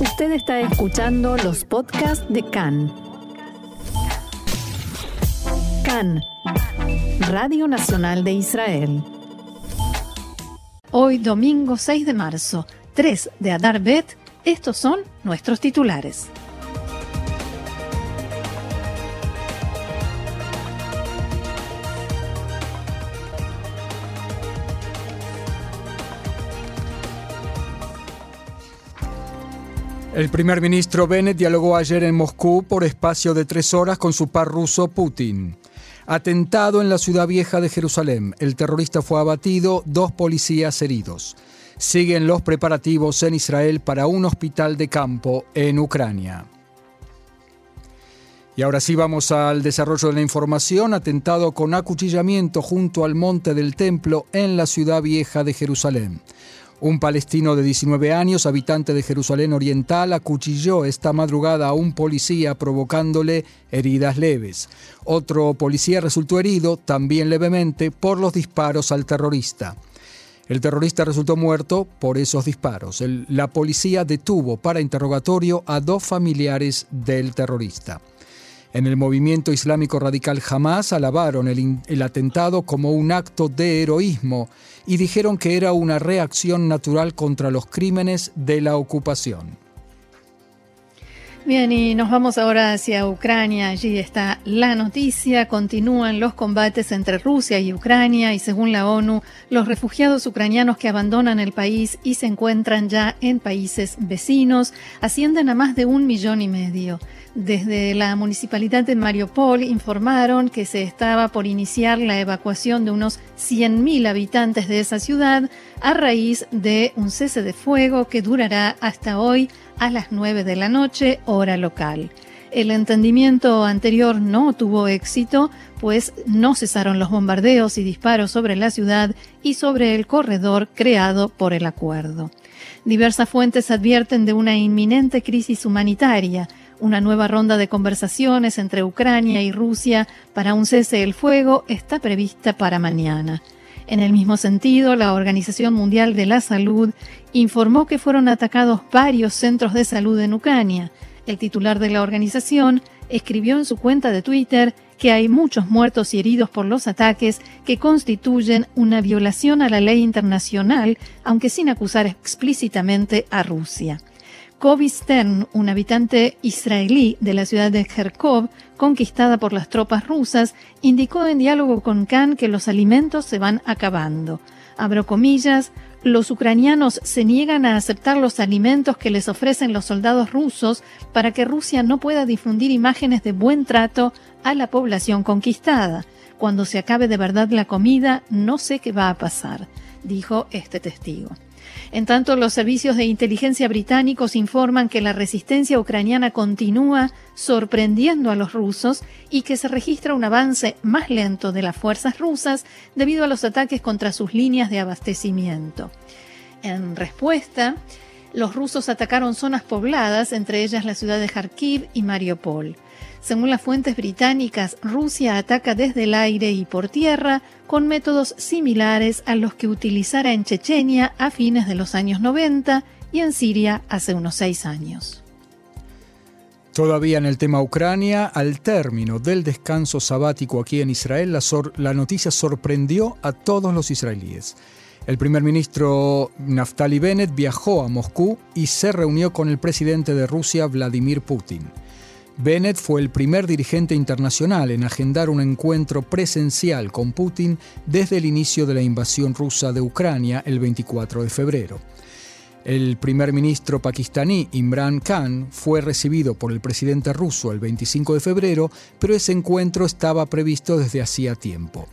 Usted está escuchando los podcasts de CAN. CAN, Radio Nacional de Israel. Hoy, domingo 6 de marzo, 3 de Adar Bet, estos son nuestros titulares. El primer ministro Bennett dialogó ayer en Moscú por espacio de tres horas con su par ruso Putin. Atentado en la ciudad vieja de Jerusalén. El terrorista fue abatido, dos policías heridos. Siguen los preparativos en Israel para un hospital de campo en Ucrania. Y ahora sí vamos al desarrollo de la información. Atentado con acuchillamiento junto al monte del templo en la ciudad vieja de Jerusalén. Un palestino de 19 años, habitante de Jerusalén Oriental, acuchilló esta madrugada a un policía provocándole heridas leves. Otro policía resultó herido, también levemente, por los disparos al terrorista. El terrorista resultó muerto por esos disparos. la policía detuvo para interrogatorio a dos familiares del terrorista. En el movimiento islámico radical Hamas alabaron el, atentado como un acto de heroísmo y dijeron que era una reacción natural contra los crímenes de la ocupación. Bien, y nos vamos ahora hacia Ucrania. Allí está la noticia. Continúan los combates entre Rusia y Ucrania y según la ONU, los refugiados ucranianos que abandonan el país y se encuentran ya en países vecinos ascienden a más de un millón y medio. Desde la municipalidad de Mariupol informaron que se estaba por iniciar la evacuación de unos 100.000 habitantes de esa ciudad a raíz de un cese de fuego que durará hasta hoy a las 9 de la noche, hora local. El entendimiento anterior no tuvo éxito, pues no cesaron los bombardeos y disparos sobre la ciudad y sobre el corredor creado por el acuerdo. Diversas fuentes advierten de una inminente crisis humanitaria una nueva ronda de conversaciones entre Ucrania y Rusia para un cese del fuego está prevista para mañana. En el mismo sentido, la Organización Mundial de la Salud informó que fueron atacados varios centros de salud en Ucrania. El titular de la organización escribió en su cuenta de Twitter que hay muchos muertos y heridos por los ataques que constituyen una violación a la ley internacional, aunque sin acusar explícitamente a Rusia. Kobe Stern, un habitante israelí de la ciudad de Kharkov, conquistada por las tropas rusas, indicó en diálogo con Khan que los alimentos se van acabando. Abro comillas, los ucranianos se niegan a aceptar los alimentos que les ofrecen los soldados rusos para que Rusia no pueda difundir imágenes de buen trato a la población conquistada. Cuando se acabe de verdad la comida, no sé qué va a pasar, dijo este testigo. En tanto, los servicios de inteligencia británicos informan que la resistencia ucraniana continúa sorprendiendo a los rusos y que se registra un avance más lento de las fuerzas rusas debido a los ataques contra sus líneas de abastecimiento. En respuesta, los rusos atacaron zonas pobladas, entre ellas la ciudad de Kharkiv y Mariupol. Según las fuentes británicas, Rusia ataca desde el aire y por tierra con métodos similares a los que utilizara en Chechenia a fines de los años 90 y en Siria hace unos seis años. Todavía en el tema Ucrania, al término del descanso sabático aquí en Israel, la, noticia sorprendió a todos los israelíes. El primer ministro Naftali Bennett viajó a Moscú y se reunió con el presidente de Rusia, Vladimir Putin. Bennett fue el primer dirigente internacional en agendar un encuentro presencial con Putin desde el inicio de la invasión rusa de Ucrania el 24 de febrero. El primer ministro pakistaní Imran Khan fue recibido por el presidente ruso el 25 de febrero, pero ese encuentro estaba previsto desde hacía tiempo.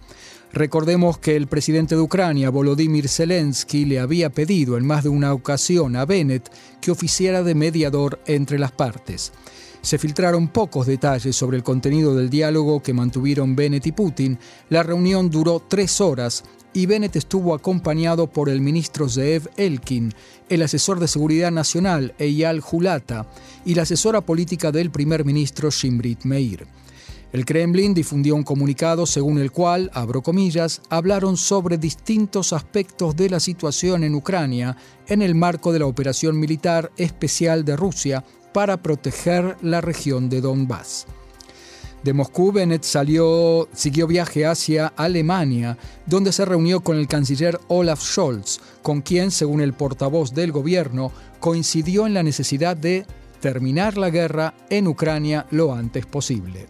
Recordemos que el presidente de Ucrania, Volodymyr Zelensky, le había pedido en más de una ocasión a Bennett que oficiara de mediador entre las partes. Se filtraron pocos detalles sobre el contenido del diálogo que mantuvieron Bennett y Putin. La reunión duró tres horas y Bennett estuvo acompañado por el ministro Zeev Elkin, el asesor de Seguridad Nacional Eyal Hulata y la asesora política del primer ministro Shimrit Meir. El Kremlin difundió un comunicado según el cual, abro comillas, hablaron sobre distintos aspectos de la situación en Ucrania en el marco de la operación militar especial de Rusia para proteger la región de Donbass. De Moscú, Bennett salió, siguió viaje hacia Alemania, donde se reunió con el canciller Olaf Scholz, con quien, según el portavoz del gobierno, coincidió en la necesidad de terminar la guerra en Ucrania lo antes posible.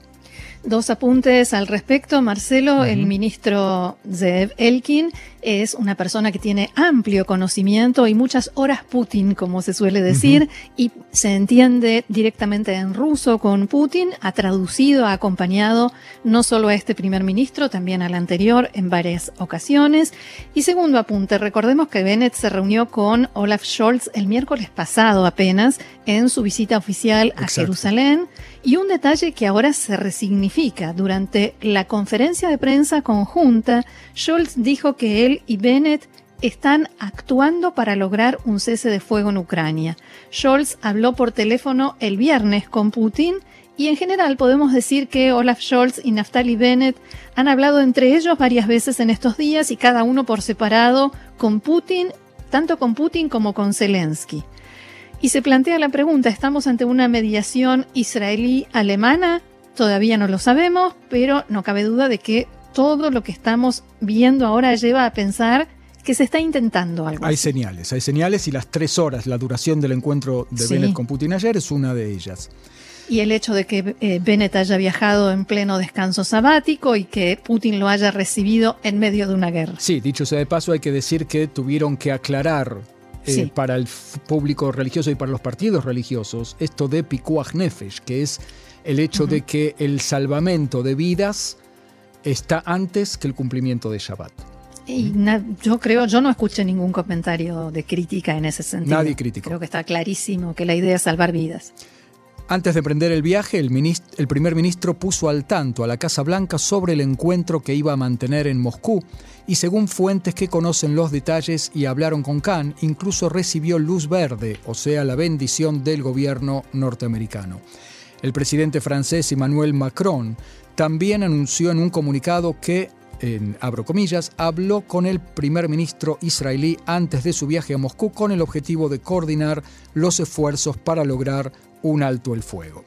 Dos apuntes al respecto. Marcelo, el ministro Zev Elkin, es una persona que tiene amplio conocimiento y muchas horas Putin, como se suele decir, y se entiende directamente en ruso con Putin, ha traducido, ha acompañado no solo a este primer ministro, también al anterior en varias ocasiones. Y segundo apunte, recordemos que Bennett se reunió con Olaf Scholz el miércoles pasado apenas en su visita oficial a Jerusalén. Y un detalle que ahora se resignifica. Durante la conferencia de prensa conjunta, Scholz dijo que él y Bennett están actuando para lograr un cese de fuego en Ucrania. Scholz habló por teléfono el viernes con Putin y en general podemos decir que Olaf Scholz y Naftali Bennett han hablado entre ellos varias veces en estos días y cada uno por separado con Putin, tanto con Putin como con Zelensky. Y se plantea la pregunta, ¿estamos ante una mediación israelí-alemana? Todavía no lo sabemos, pero no cabe duda de que todo lo que estamos viendo ahora lleva a pensar que se está intentando algo. Hay señales, hay señales y las tres horas, la duración del encuentro de Bennett con Putin ayer es una de ellas. Y el hecho de que eh, Bennett haya viajado en pleno descanso sabático y que Putin lo haya recibido en medio de una guerra. Sí, dicho sea de paso, hay que decir que tuvieron que aclarar eh, para el público religioso y para los partidos religiosos esto de Pikuach Nefesh, que es el hecho de que el salvamento de vidas está antes que el cumplimiento de Shabbat. Y yo creo, yo no escuché ningún comentario de crítica en ese sentido. Nadie crítico. Creo que está clarísimo que la idea es salvar vidas. Antes de emprender el viaje, el, el, primer ministro puso al tanto a la Casa Blanca sobre el encuentro que iba a mantener en Moscú y según fuentes que conocen los detalles y hablaron con Khan, incluso recibió luz verde, o sea, la bendición del gobierno norteamericano. El presidente francés Emmanuel Macron también anunció en un comunicado que en abro comillas, habló con el primer ministro israelí antes de su viaje a Moscú con el objetivo de coordinar los esfuerzos para lograr un alto el fuego.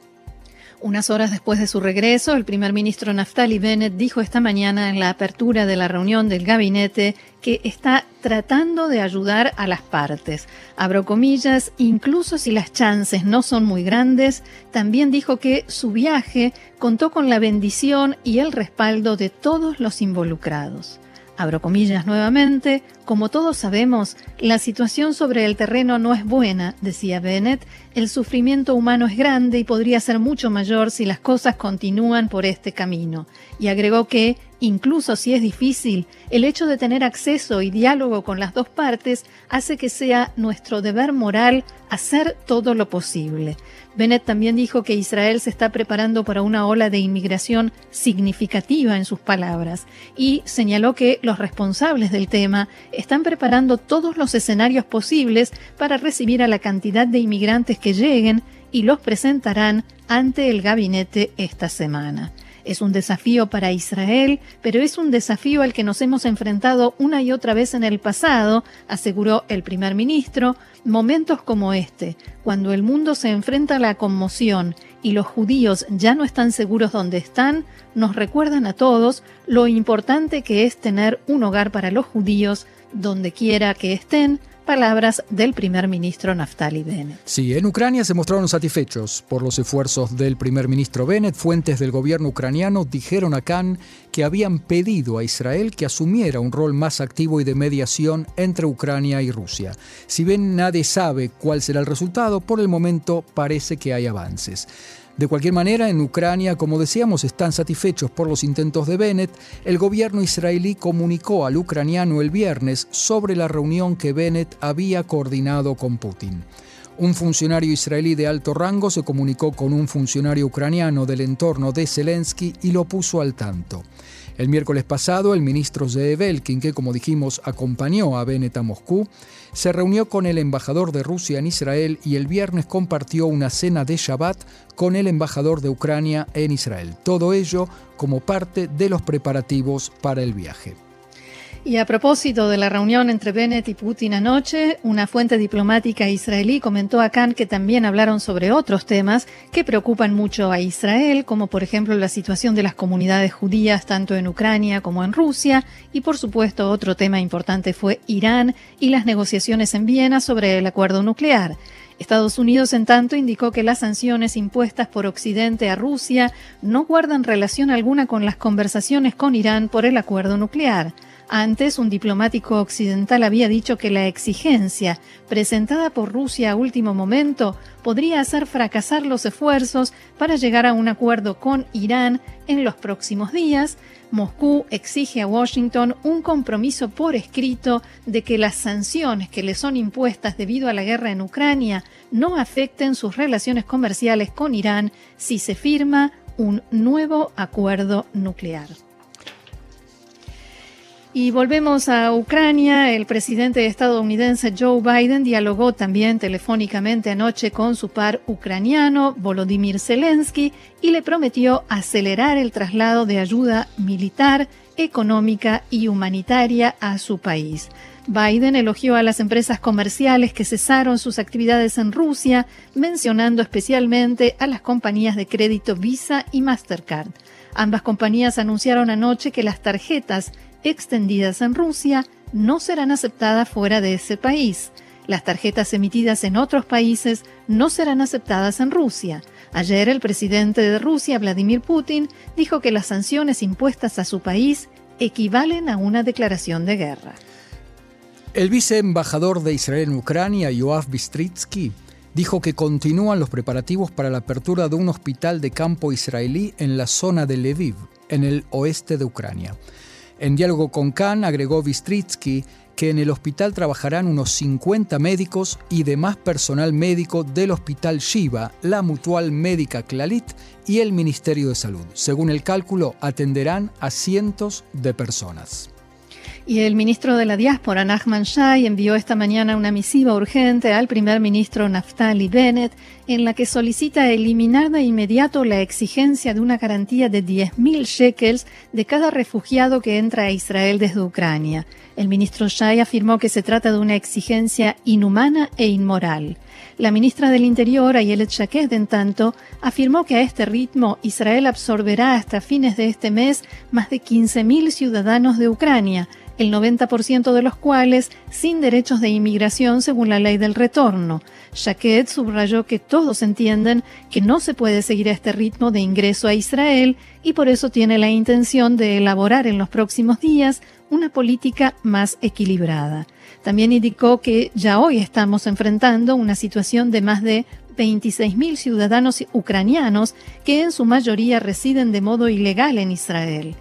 Unas horas después de su regreso, el primer ministro Naftali Bennett dijo esta mañana en la apertura de la reunión del gabinete que está tratando de ayudar a las partes. Abro comillas, incluso si las chances no son muy grandes, también dijo que su viaje contó con la bendición y el respaldo de todos los involucrados. Abro comillas nuevamente, como todos sabemos, la situación sobre el terreno no es buena, decía Bennett, el sufrimiento humano es grande y podría ser mucho mayor si las cosas continúan por este camino. Y agregó que, incluso si es difícil, el hecho de tener acceso y diálogo con las dos partes hace que sea nuestro deber moral hacer todo lo posible. Bennett también dijo que Israel se está preparando para una ola de inmigración significativa en sus palabras y señaló que los responsables del tema están preparando todos los escenarios posibles para recibir a la cantidad de inmigrantes que lleguen y los presentarán ante el gabinete esta semana. Es un desafío para Israel, pero es un desafío al que nos hemos enfrentado una y otra vez en el pasado, aseguró el primer ministro. Momentos como este, cuando el mundo se enfrenta a la conmoción y los judíos ya no están seguros donde están, nos recuerdan a todos lo importante que es tener un hogar para los judíos donde quiera que estén, Palabras del primer ministro Naftali Bennett. Sí, en Ucrania se mostraron satisfechos por los esfuerzos del primer ministro Bennett. Fuentes del gobierno ucraniano dijeron a Khan que habían pedido a Israel que asumiera un rol más activo y de mediación entre Ucrania y Rusia. Si bien nadie sabe cuál será el resultado, por el momento parece que hay avances. De cualquier manera, en Ucrania, como decíamos, están satisfechos por los intentos de Bennett. El gobierno israelí comunicó al ucraniano el viernes sobre la reunión que Bennett había coordinado con Putin. Un funcionario israelí de alto rango se comunicó con un funcionario ucraniano del entorno de Zelensky y lo puso al tanto. El miércoles pasado, el ministro Zeev Elkin, que como dijimos acompañó a Bennett a Moscú, se reunió con el embajador de Rusia en Israel y el viernes compartió una cena de Shabbat con el embajador de Ucrania en Israel. Todo ello como parte de los preparativos para el viaje. Y a propósito de la reunión entre Bennett y Putin anoche, una fuente diplomática israelí comentó a Khan que también hablaron sobre otros temas que preocupan mucho a Israel, como por ejemplo la situación de las comunidades judías tanto en Ucrania como en Rusia, y por supuesto otro tema importante fue Irán y las negociaciones en Viena sobre el acuerdo nuclear. Estados Unidos, en tanto, indicó que las sanciones impuestas por Occidente a Rusia no guardan relación alguna con las conversaciones con Irán por el acuerdo nuclear. Antes, un diplomático occidental había dicho que la exigencia presentada por Rusia a último momento podría hacer fracasar los esfuerzos para llegar a un acuerdo con Irán en los próximos días. Moscú exige a Washington un compromiso por escrito de que las sanciones que le son impuestas debido a la guerra en Ucrania no afecten sus relaciones comerciales con Irán si se firma un nuevo acuerdo nuclear. Y volvemos a Ucrania. El presidente estadounidense Joe Biden dialogó también telefónicamente anoche con su par ucraniano, Volodymyr Zelensky, y le prometió acelerar el traslado de ayuda militar, económica y humanitaria a su país. Biden elogió a las empresas comerciales que cesaron sus actividades en Rusia, mencionando especialmente a las compañías de crédito Visa y Mastercard. Ambas compañías anunciaron anoche que las tarjetas extendidas en Rusia no serán aceptadas fuera de ese país. Las tarjetas emitidas en otros países no serán aceptadas en Rusia. Ayer el presidente de Rusia, Vladimir Putin, dijo que las sanciones impuestas a su país equivalen a una declaración de guerra. El viceembajador de Israel en Ucrania, Yoav Bistritsky, dijo que continúan los preparativos para la apertura de un hospital de campo israelí en la zona de Lviv, en el oeste de Ucrania. En diálogo con Khan agregó Bistritsky que en el hospital trabajarán unos 50 médicos y demás personal médico del Hospital Shiva, la Mutual Médica Clalit y el Ministerio de Salud. Según el cálculo, atenderán a cientos de personas. Y el ministro de la Diáspora, Nachman Shai, envió esta mañana una misiva urgente al primer ministro Naftali Bennett en la que solicita eliminar de inmediato la exigencia de una garantía de 10.000 shekels de cada refugiado que entra a Israel desde Ucrania. El ministro Shai afirmó que se trata de una exigencia inhumana e inmoral. La ministra del Interior, Ayelet Shaked, en tanto, afirmó que a este ritmo Israel absorberá hasta fines de este mes más de 15.000 ciudadanos de Ucrania, el 90% de los cuales sin derechos de inmigración según la ley del retorno. Jaquet subrayó que todos entienden que no se puede seguir a este ritmo de ingreso a Israel y por eso tiene la intención de elaborar en los próximos días una política más equilibrada. También indicó que ya hoy estamos enfrentando una situación de más de 26.000 ciudadanos ucranianos que en su mayoría residen de modo ilegal en Israel.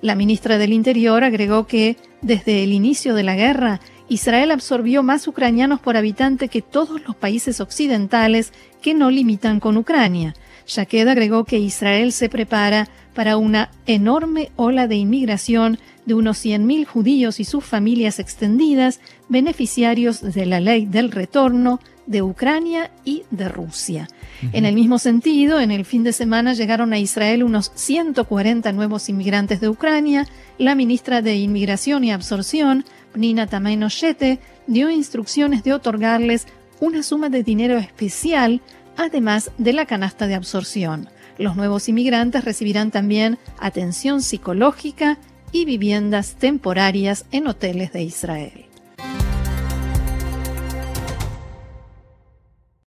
La ministra del Interior agregó que, desde el inicio de la guerra, Israel absorbió más ucranianos por habitante que todos los países occidentales que no limitan con Ucrania. Shaked agregó que Israel se prepara para una enorme ola de inmigración de unos 100.000 judíos y sus familias extendidas, beneficiarios de la ley del retorno de Ucrania y de Rusia. En el mismo sentido, en el fin de semana llegaron a Israel unos 140 nuevos inmigrantes de Ucrania. La ministra de Inmigración y Absorción, Nina Tamay-Noshete, dio instrucciones de otorgarles una suma de dinero especial, además de la canasta de absorción. Los nuevos inmigrantes recibirán también atención psicológica y viviendas temporarias en hoteles de Israel.